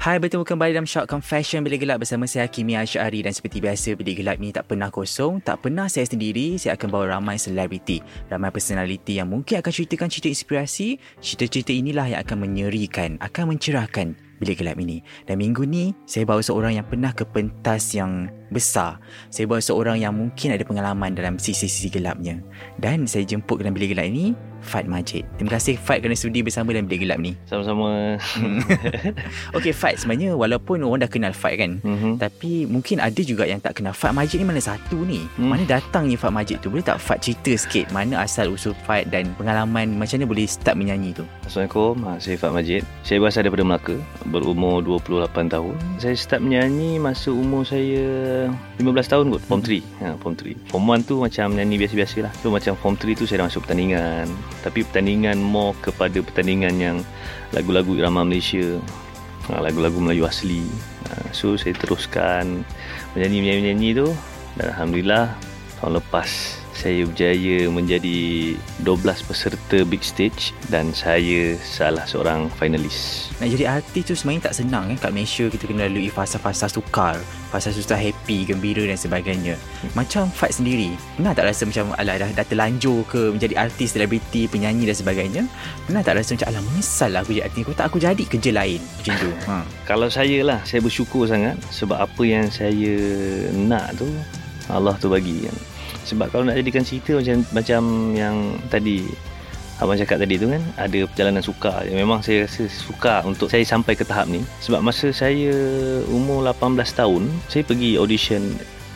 Hai, bertemu kembali dalam Short Confession Bilik Gelap bersama saya Kimi Asyari dan seperti biasa Bilik Gelap ni tak pernah kosong, tak pernah saya sendiri, saya akan bawa ramai selebriti, ramai personaliti yang mungkin akan ceritakan cerita inspirasi, cerita-cerita inilah yang akan menyerikan, akan mencerahkan Bilik Gelap ini. Dan minggu ni, saya bawa seorang yang pernah ke pentas yang besar. Saya bawa seorang yang mungkin ada pengalaman dalam sisi-sisi gelapnya. Dan saya jemput dalam Bilik Gelap ini, Fat Majid. Terima kasih Fat kerana sudi bersama dalam Bilik Gelap ni. Sama-sama. okay Fat sebenarnya walaupun orang dah kenal Fat kan. Mhm. Tapi mungkin ada juga yang tak kenal Fat Majid ni mana satu ni. Hmm. Mana datangnya Fat Majid tu. Boleh tak Fat cerita sikit mana asal usul Fat dan pengalaman macam mana boleh start menyanyi tu. Assalamualaikum, ah, saya Fat Majid. Saya berasal daripada Melaka, berumur 28 tahun. Saya start menyanyi masa umur saya 15 tahun kot, form 3. Ha, form 3. Form 1 tu macam nyanyi biasa-biasa lah. So macam form 3 tu saya dah masuk pertandingan. Tapi pertandingan more kepada pertandingan yang lagu-lagu irama Malaysia. Ha, lagu-lagu Melayu asli. Ha, so saya teruskan menyanyi-menyanyi tu. Dan Alhamdulillah, tahun lepas saya berjaya menjadi 12 peserta big stage dan saya salah seorang finalis. Nak jadi artis tu sebenarnya tak senang kan kat Malaysia kita kena lalui fasa-fasa sukar, fasa susah happy, gembira dan sebagainya. Macam Fat sendiri, pernah tak rasa macam alah dah, dah terlanjur ke menjadi artis, selebriti, penyanyi dan sebagainya? Pernah tak rasa macam alah menyesal lah aku jadi artis, kau tak aku jadi kerja lain macam tu. Ha. Kalau saya lah, saya bersyukur sangat sebab apa yang saya nak tu Allah tu bagi kan. Sebab kalau nak jadikan cerita macam macam yang tadi Abang cakap tadi tu kan Ada perjalanan sukar. Memang saya rasa suka untuk saya sampai ke tahap ni. Sebab masa saya umur 18 tahun Saya pergi audition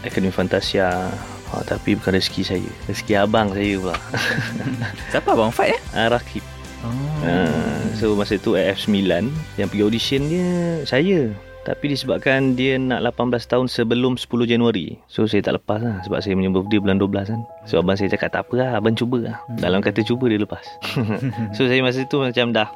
Akademi Fantasia. Ha, Tapi bukan rezeki saya. Rezeki abang saya pula. Siapa abang? Fat eh? Ah, Rakib. Oh. Uh, so masa tu AF9 yang pergi audition dia saya. Tapi disebabkan dia nak 18 tahun sebelum 10 Januari. So saya tak lepas lah sebab saya punya birthday bulan 12 kan. So abang saya cakap tak apa lah abang cuba lah. Dalam kata cuba dia lepas. so saya masa tu macam dah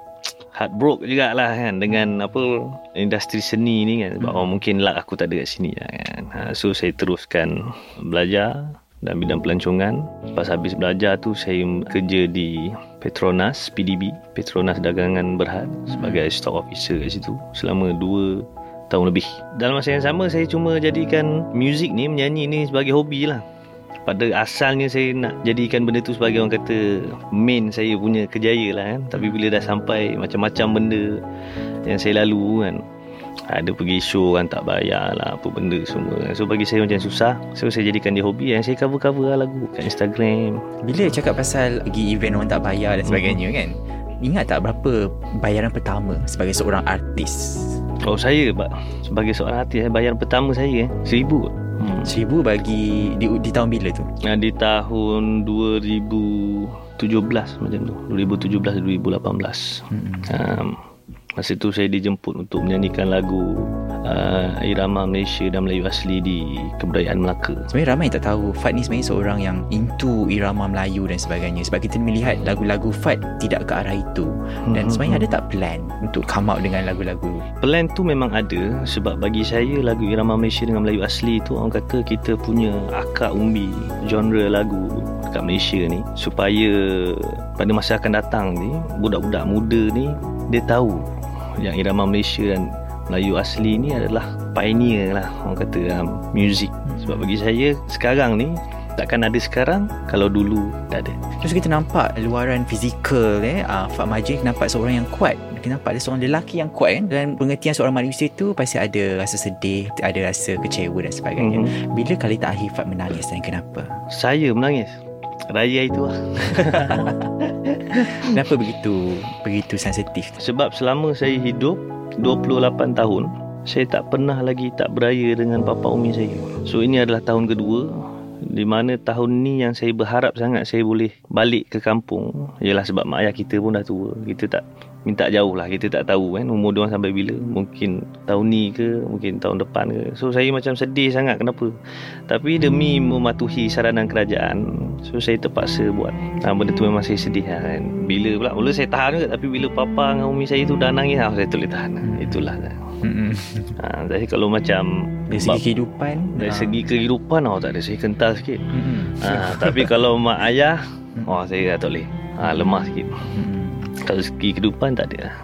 heartbroken jugalah kan dengan apa industri seni ni kan sebab oh, mungkin luck aku tak ada kat sini lah kan. Ha, so saya teruskan belajar dan bidang pelancongan. Lepas habis belajar tu saya kerja di Petronas PDB, Petronas Dagangan Berhad sebagai stock officer kat situ selama 2 tahun lebih. Dalam masa yang sama saya cuma jadikan muzik ni menyanyi ni sebagai hobi lah. Pada asalnya saya nak jadikan benda tu sebagai orang kata main saya punya kejaya lah kan. Tapi bila dah sampai macam-macam benda yang saya lalu kan. Ada pergi show kan tak bayar lah apa benda semua. So bagi saya macam susah. So saya jadikan dia hobi yang saya cover-cover lah lagu kat Instagram. Bila cakap pasal pergi event orang tak bayar dan sebagainya kan Ingat tak berapa bayaran pertama sebagai seorang artis? Kalau saya pak, sebagai seorang artis bayaran pertama saya eh, seribu. Hmm. Seribu bagi di, di tahun bila tu? Nah, di tahun 2017 macam tu 2017 2018 Hmm. um, masa tu saya dijemput untuk menyanyikan lagu uh, irama Malaysia dan Melayu asli di kebudayaan Melaka. Sebenarnya ramai tak tahu Fat ni sebenarnya seorang yang into irama Melayu dan sebagainya. Sebab kita melihat lagu-lagu Fat tidak ke arah itu. Dan Mhm. sebenarnya ada tak plan untuk come out dengan lagu-lagu? Plan tu memang ada sebab bagi saya lagu irama Malaysia dengan Melayu asli tu orang kata kita punya akar umbi genre lagu dekat Malaysia ni supaya pada masa akan datang ni budak-budak muda ni dia tahu yang irama Malaysia dan Melayu asli ni adalah pioneer lah orang kata um, music. Sebab bagi saya sekarang ni takkan ada sekarang kalau dulu tak ada. Terus kita nampak luaran fizikal eh? Uh, Fat Majid nampak seorang yang kuat. Kita nampak ada seorang lelaki yang kuat kan dan pengertian seorang manusia tu pasti ada rasa sedih ada rasa kecewa dan sebagainya. Mhm. bila kali tak Fat menangis dan kenapa? Saya menangis. Raya itu lah. kenapa begitu begitu sensitif Sebab selama saya hidup 28 tahun, saya tak pernah lagi tak beraya dengan bapa umi saya. So ini adalah tahun kedua di mana tahun ni yang saya berharap sangat saya boleh balik ke kampung. Yalah sebab mak ayah kita pun dah tua. Kita tak minta jauh lah. Kita tak tahu kan umur dia sampai bila. Mungkin tahun ni ke, mungkin tahun depan ke. So saya macam sedih sangat kenapa. Tapi demi mematuhi saranan kerajaan, so saya terpaksa buat. Ha, benda tu memang saya sedih lah kan. Bila pula, mula saya tahan juga. Tapi bila papa dengan umi saya tu dah nangis, ha, saya tak boleh tahan. Itulah. Mm-mm. Ha, jadi kalau macam dari segi kehidupan dari ah, segi kehidupan oh tak ada saya kental sikit. mm-mm. Ha, tapi kalau mak ayah oh saya tak boleh. Ha, lemah sikit. Mm-mm. Kalau segi kehidupan tak ada.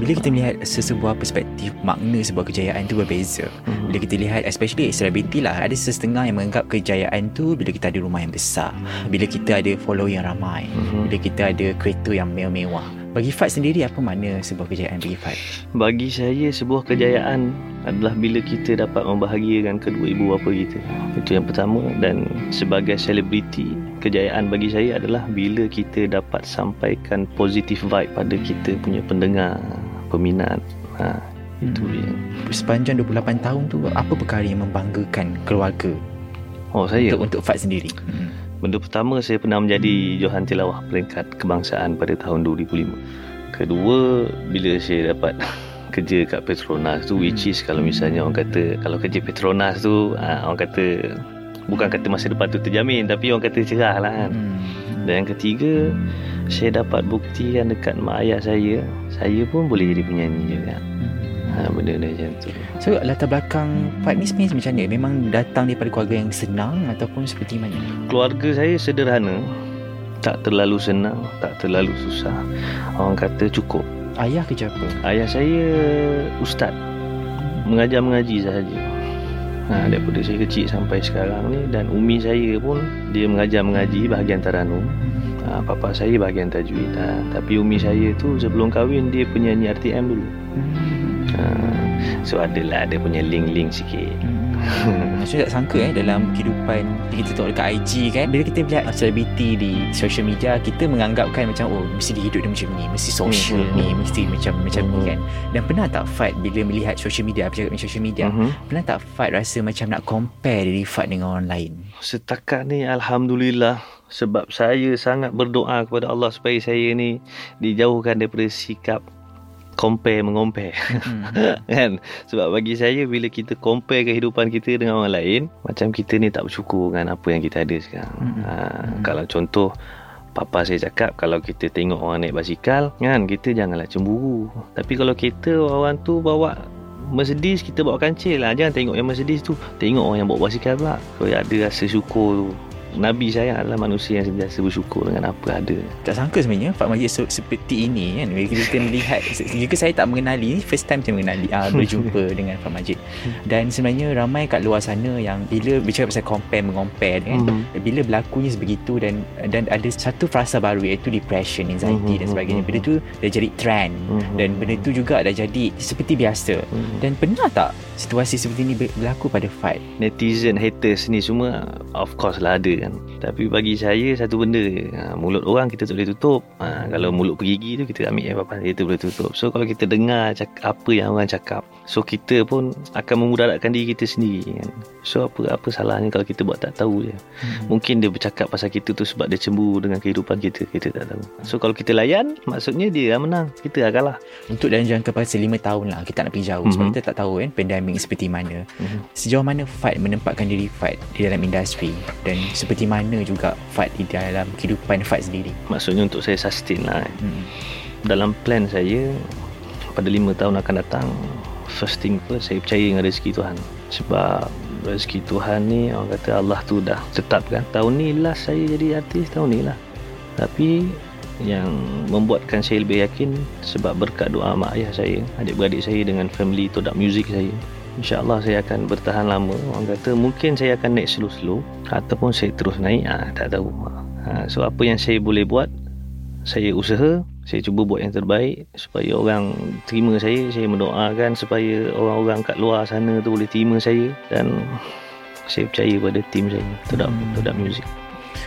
Bila kita melihat sesebuah perspektif makna sebuah kejayaan tu berbeza. Hmm. Bila kita lihat especially selebriti lah ada setengah yang menganggap kejayaan tu bila kita ada rumah yang besar. Bila kita ada following yang ramai. Mhm. Bila kita ada kereta yang mewah-mewah. Bagi Fat sendiri apa makna sebuah kejayaan bagi Fat? Bagi saya sebuah kejayaan adalah bila kita dapat membahagiakan kedua ibu bapa kita. Itu yang pertama dan sebagai selebriti kejayaan bagi saya adalah bila kita dapat sampaikan positive vibe pada kita punya pendengar, peminat. Ha, itu Hmm. dia. Sepanjang 28 tahun tu apa perkara yang membanggakan keluarga Oh saya untuk untuk Fat sendiri? Hmm. Benda pertama saya pernah menjadi Johan Tilawah peringkat kebangsaan pada tahun 2005. Kedua, bila saya dapat kerja kat Petronas tu which is kalau misalnya orang kata kalau kerja Petronas tu ah, orang kata bukan kata masa depan tu terjamin tapi orang kata cerah lah kan. Hmm. Dan yang ketiga, saya dapat buktikan dekat mak ayah saya, saya pun boleh jadi penyanyi juga. Ha, benda-benda macam tu. So latar belakang Fat ni macam mana? Memang datang daripada keluarga yang senang ataupun seperti mana? Keluarga saya sederhana, tak terlalu senang, tak terlalu susah. Orang kata cukup. Ayah kerja apa? Ayah saya ustaz Mengajar mengaji sahaja ha, Daripada saya kecil sampai sekarang ni Dan umi saya pun Dia mengajar mengaji bahagian Taranum ha, Papa saya bahagian Tajwid ha, Tapi umi saya tu sebelum kahwin Dia penyanyi RTM dulu ha, So adalah ada punya link-link sikit Hmm. Saya tak sangka eh dalam kehidupan kita tengok dekat IG kan bila kita lihat selebriti di social media kita menganggapkan macam oh mesti dia hidup dia macam ni mesti social Mhm. ni mesti macam macam ni Mhm. kan dan pernah tak Fat bila melihat social media bercakap dengan social media Mhm. pernah tak Fat rasa macam nak compare diri Fat dengan orang lain Setakat ni Alhamdulillah Sebab saya sangat berdoa kepada Allah Supaya saya ni Dijauhkan daripada sikap Compare mengompare. Kan? Sebab bagi saya bila kita compare kehidupan kita dengan orang lain macam kita ni tak bersyukur dengan apa yang kita ada sekarang. Mm-mm. ha, Mm-mm. kalau contoh papa saya cakap kalau kita tengok orang naik basikal kan kita janganlah cemburu. Tapi kalau kita orang tu bawa Mercedes kita bawa kancil lah. Jangan tengok yang Mercedes tu Tengok orang yang bawa basikal pula. So ada rasa syukur tu Nabi saya adalah manusia yang sentiasa bersyukur dengan apa ada tak sangka sebenarnya Fat Majid se- seperti ini kan bila kita melihat jika saya tak mengenali first time saya mengenali uh, berjumpa dengan Fat Majid dan sebenarnya ramai kat luar sana yang bila bercakap pasal compare mengompare kan Hmm. bila berlakunya sebegitu dan dan ada satu frasa baru iaitu depression, anxiety Mhm, dan sebagainya. mhm, Benda tu dah jadi trend Mhm. dan benda tu juga dah jadi seperti biasa. Hmm. Dan pernah tak situasi seperti ini ber- berlaku pada Fat? netizen haters ni semua of course lah ada kan. Tapi bagi saya satu benda ha, mulut orang kita tak boleh tutup. Ha, kalau mulut pergigi tu kita ambil yang apa kita boleh tutup. So kalau kita dengar cak, apa yang orang cakap so kita pun akan memudaratkan diri kita sendiri kan. So apa apa salahnya kalau kita buat tak tahu je. Mungkin dia bercakap pasal kita tu sebab dia cemburu dengan kehidupan kita kita tak tahu. So kalau kita layan maksudnya dia yang menang. Kita yang kalah. Untuk dalam jangka masa 5 tahun lah kita nak pergi jauh. Sebab Mhm. kita tak tahu kan pandemik seperti mana. Mhm. Sejauh mana Fat menempatkan diri Fat di dalam industri dan seperti mana juga Fat di dalam kehidupan Fat sendiri. maksudnya untuk saya sustain lah kan. Hmm. dalam plan saya pada lima tahun akan datang first thing first saya percaya dengan rezeki Tuhan sebab rezeki Tuhan ni orang kata Allah tu dah tetapkan tahun ni last saya jadi artis tahun ni lah tapi yang membuatkan saya lebih yakin sebab berkat doa mak ayah saya adik-beradik saya dengan family Todak Music saya InsyaAllah saya akan bertahan lama Orang kata mungkin saya akan naik slow-slow Ataupun saya terus naik ah, Tak tahu ha, So apa yang saya boleh buat Saya usaha Saya cuba buat yang terbaik supaya orang terima saya. Saya mendoakan supaya orang-orang kat luar sana tu boleh terima saya dan saya percaya pada tim saya Todak Hmm. Todak Music.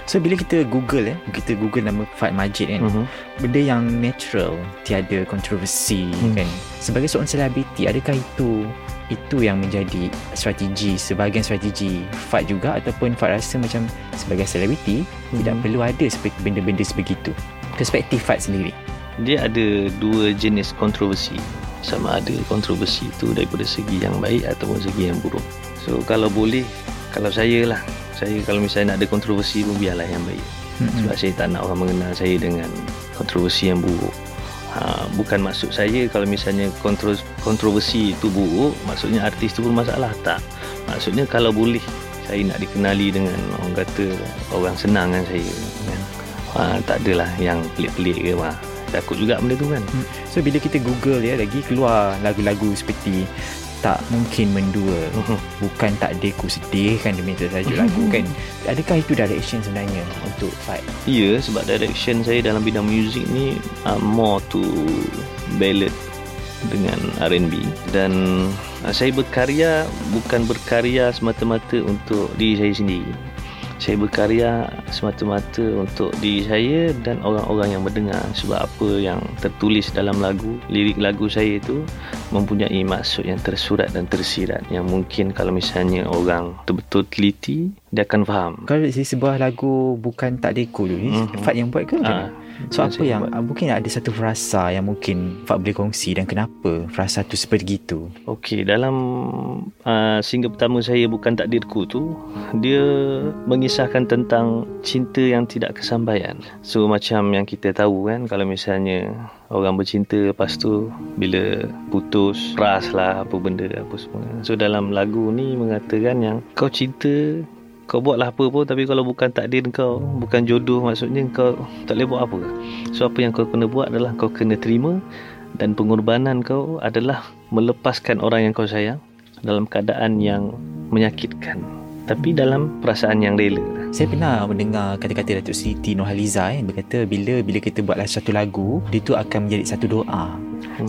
So bila kita google eh Kita google nama Fat Majid kan Mhm. Benda yang natural Tiada kontroversi Hmm. kan Sebagai seorang selebriti Adakah itu Itu yang menjadi Strategi Sebahagian strategi Fat juga Ataupun Fat rasa macam Sebagai selebriti Tidak Mhm. perlu ada seperti Benda-benda sebegitu Perspektif Fat sendiri Dia ada dua jenis kontroversi. Sama ada kontroversi itu daripada segi yang baik ataupun segi yang buruk. So kalau boleh, kalau saya lah, saya kalau misalnya nak ada kontroversi pun biarlah yang baik. Sebab saya tak nak orang mengenal saya dengan kontroversi yang buruk. Ha, bukan maksud saya kalau misalnya kontro, kontroversi itu buruk, maksudnya artis itu pun masalah. Tak. Maksudnya kalau boleh, saya nak dikenali dengan orang kata orang senang dengan saya. Kan? Ha, tak adalah yang pelik-pelik ke. Ha, takut juga benda tu kan. So bila kita google ya Lagi keluar lagu-lagu seperti Tak mungkin mendua. Bukan tak ada ku sedih kan Demi tajuk lagu kan? Adakah itu direction sebenarnya Untuk Fat Ya, sebab direction saya dalam bidang muzik ni uh, more to ballad dengan R&B dan uh, saya berkarya bukan berkarya semata-mata untuk diri saya sendiri. Saya berkarya semata-mata untuk diri saya dan orang-orang yang mendengar sebab apa yang tertulis dalam lagu, lirik lagu saya itu mempunyai maksud yang tersurat dan tersirat yang mungkin kalau misalnya orang betul-betul teliti dia akan faham. Kalau sebuah lagu Bukan tak ku tu ni Mhm. Fat yang buat ke mana? So apa yang buat. Mungkin ada satu frasa Yang mungkin Fat boleh kongsi Dan kenapa Frasa tu seperti itu Okey, dalam uh, single pertama saya Bukan Takdirku tu, dia mengisahkan tentang cinta yang tidak kesampaian. So macam yang kita tahu kan, kalau misalnya orang bercinta lepas tu bila putus, ras lah apa benda apa semua. So dalam lagu ni mengatakan yang kau cinta kau buatlah apa pun tapi kalau bukan takdir kau bukan jodoh maksudnya kau tak boleh buat apa. So apa yang kau kena buat adalah kau kena terima dan pengorbanan kau adalah melepaskan orang yang kau sayang dalam keadaan yang menyakitkan tapi dalam perasaan yang rela. Saya pernah mendengar Kata-kata Datuk Siti Nurhaliza eh, Berkata bila Bila kita buatlah satu lagu Dia tu akan menjadi satu doa.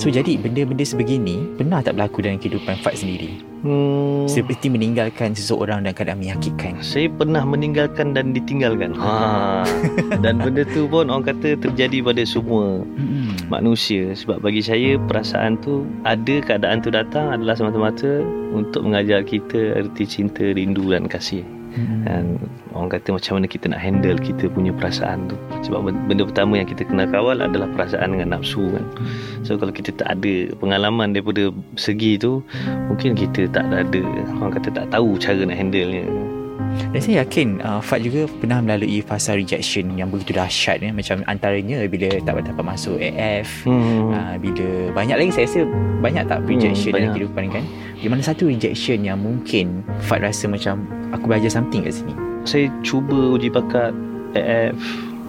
So jadi benda-benda sebegini Pernah tak berlaku dalam kehidupan Fat sendiri hmm, Seperti meninggalkan seseorang Dalam keadaan menyakitkan. Saya pernah meninggalkan dan ditinggalkan. Ha. dan benda tu pun orang kata terjadi pada semua hmm. manusia. Sebab bagi saya perasaan tu ada keadaan tu datang adalah semata-mata untuk mengajar kita erti cinta rindu dan kasih Hmm. dan orang kata macam mana kita nak handle kita punya perasaan tu sebab ben- benda pertama yang kita kena kawal adalah perasaan dengan nafsu kan so kalau kita tak ada pengalaman daripada segi tu mungkin kita tak ada orang kata tak tahu cara nak handle nya Dan saya yakin uh, Fat juga pernah melalui fasa rejection yang begitu dahsyat ya. Macam antaranya bila tak dapat masuk AF hmm. uh, Bila banyak lagi saya rasa banyak tak rejection Hmm, dalam banyak. kehidupan kan Di mana satu rejection yang mungkin Fat rasa macam aku belajar something kat sini. Saya cuba uji bakat AF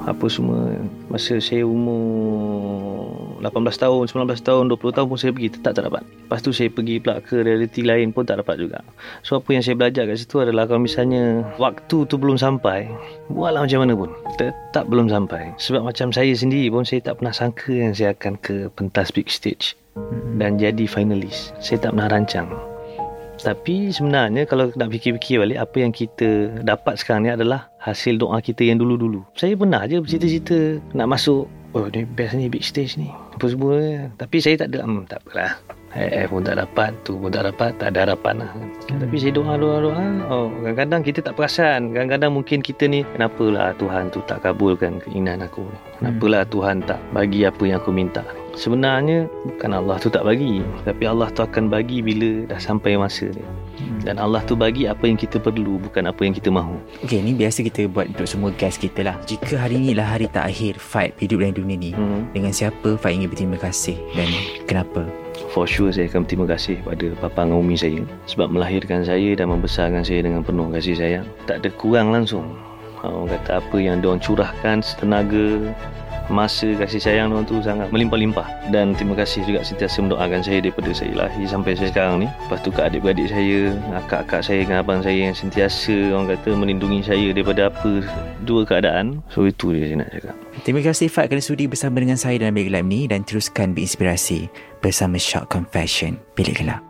apa semua. Masa saya umur 18 tahun 19 tahun 20 tahun pun saya pergi tetap tak dapat. Lepas tu saya pergi pula ke reality lain pun tak dapat juga. So apa yang saya belajar kat situ adalah kalau misalnya waktu tu belum sampai buatlah macam mana pun. Tetap belum sampai. Sebab macam saya sendiri pun saya tak pernah sangka yang saya akan ke pentas big stage dan jadi finalis. Saya tak pernah rancang tapi sebenarnya kalau nak fikir-fikir balik apa yang kita dapat sekarang ni adalah hasil doa kita yang dulu-dulu. Saya pernah je bercita-cita nak masuk oh ni best ni big stage ni. Apa semua tapi saya tak ada hmm, tak apalah. Eh, pun tak dapat, tu pun tak dapat, tak ada harapan lah. Hmm. Tapi saya doa, doa, doa. Oh, kadang-kadang kita tak perasan. Kadang-kadang mungkin kita ni, kenapalah Tuhan tu tak kabulkan keinginan aku ni. Kenapalah Tuhan tak bagi apa yang aku minta ni. Sebenarnya, bukan Allah tu tak bagi. Tapi Allah tu akan bagi bila dah sampai masa dia. Dan Allah tu bagi apa yang kita perlu, bukan apa yang kita mahu. Okay ni biasa kita buat untuk semua guest kita lah Jika hari ni lah hari tak akhir Fight hidup dalam dunia ni Hmm. Dengan siapa Fight ingin berterima kasih Dan kenapa For sure saya akan berterima kasih pada bapa dan umi saya sebab melahirkan saya dan membesarkan saya dengan penuh kasih sayang. Tak ada kurang langsung. Orang kata apa yang diorang curahkan tenaga, Masa kasih sayang tu sangat melimpah-limpah. Dan terima kasih juga sentiasa mendoakan saya Daripada saya lahir sampai saya sekarang ni. Lepas tu kat adik-beradik saya Akak-akak saya dengan abang saya Yang sentiasa orang kata melindungi saya Daripada apa dua keadaan. So itu dia saya nak cakap. Terima kasih Fat kerana sudi bersama dengan saya dalam Bilik Gelap ni dan teruskan berinspirasi bersama Shock Confession Bilik Gelap.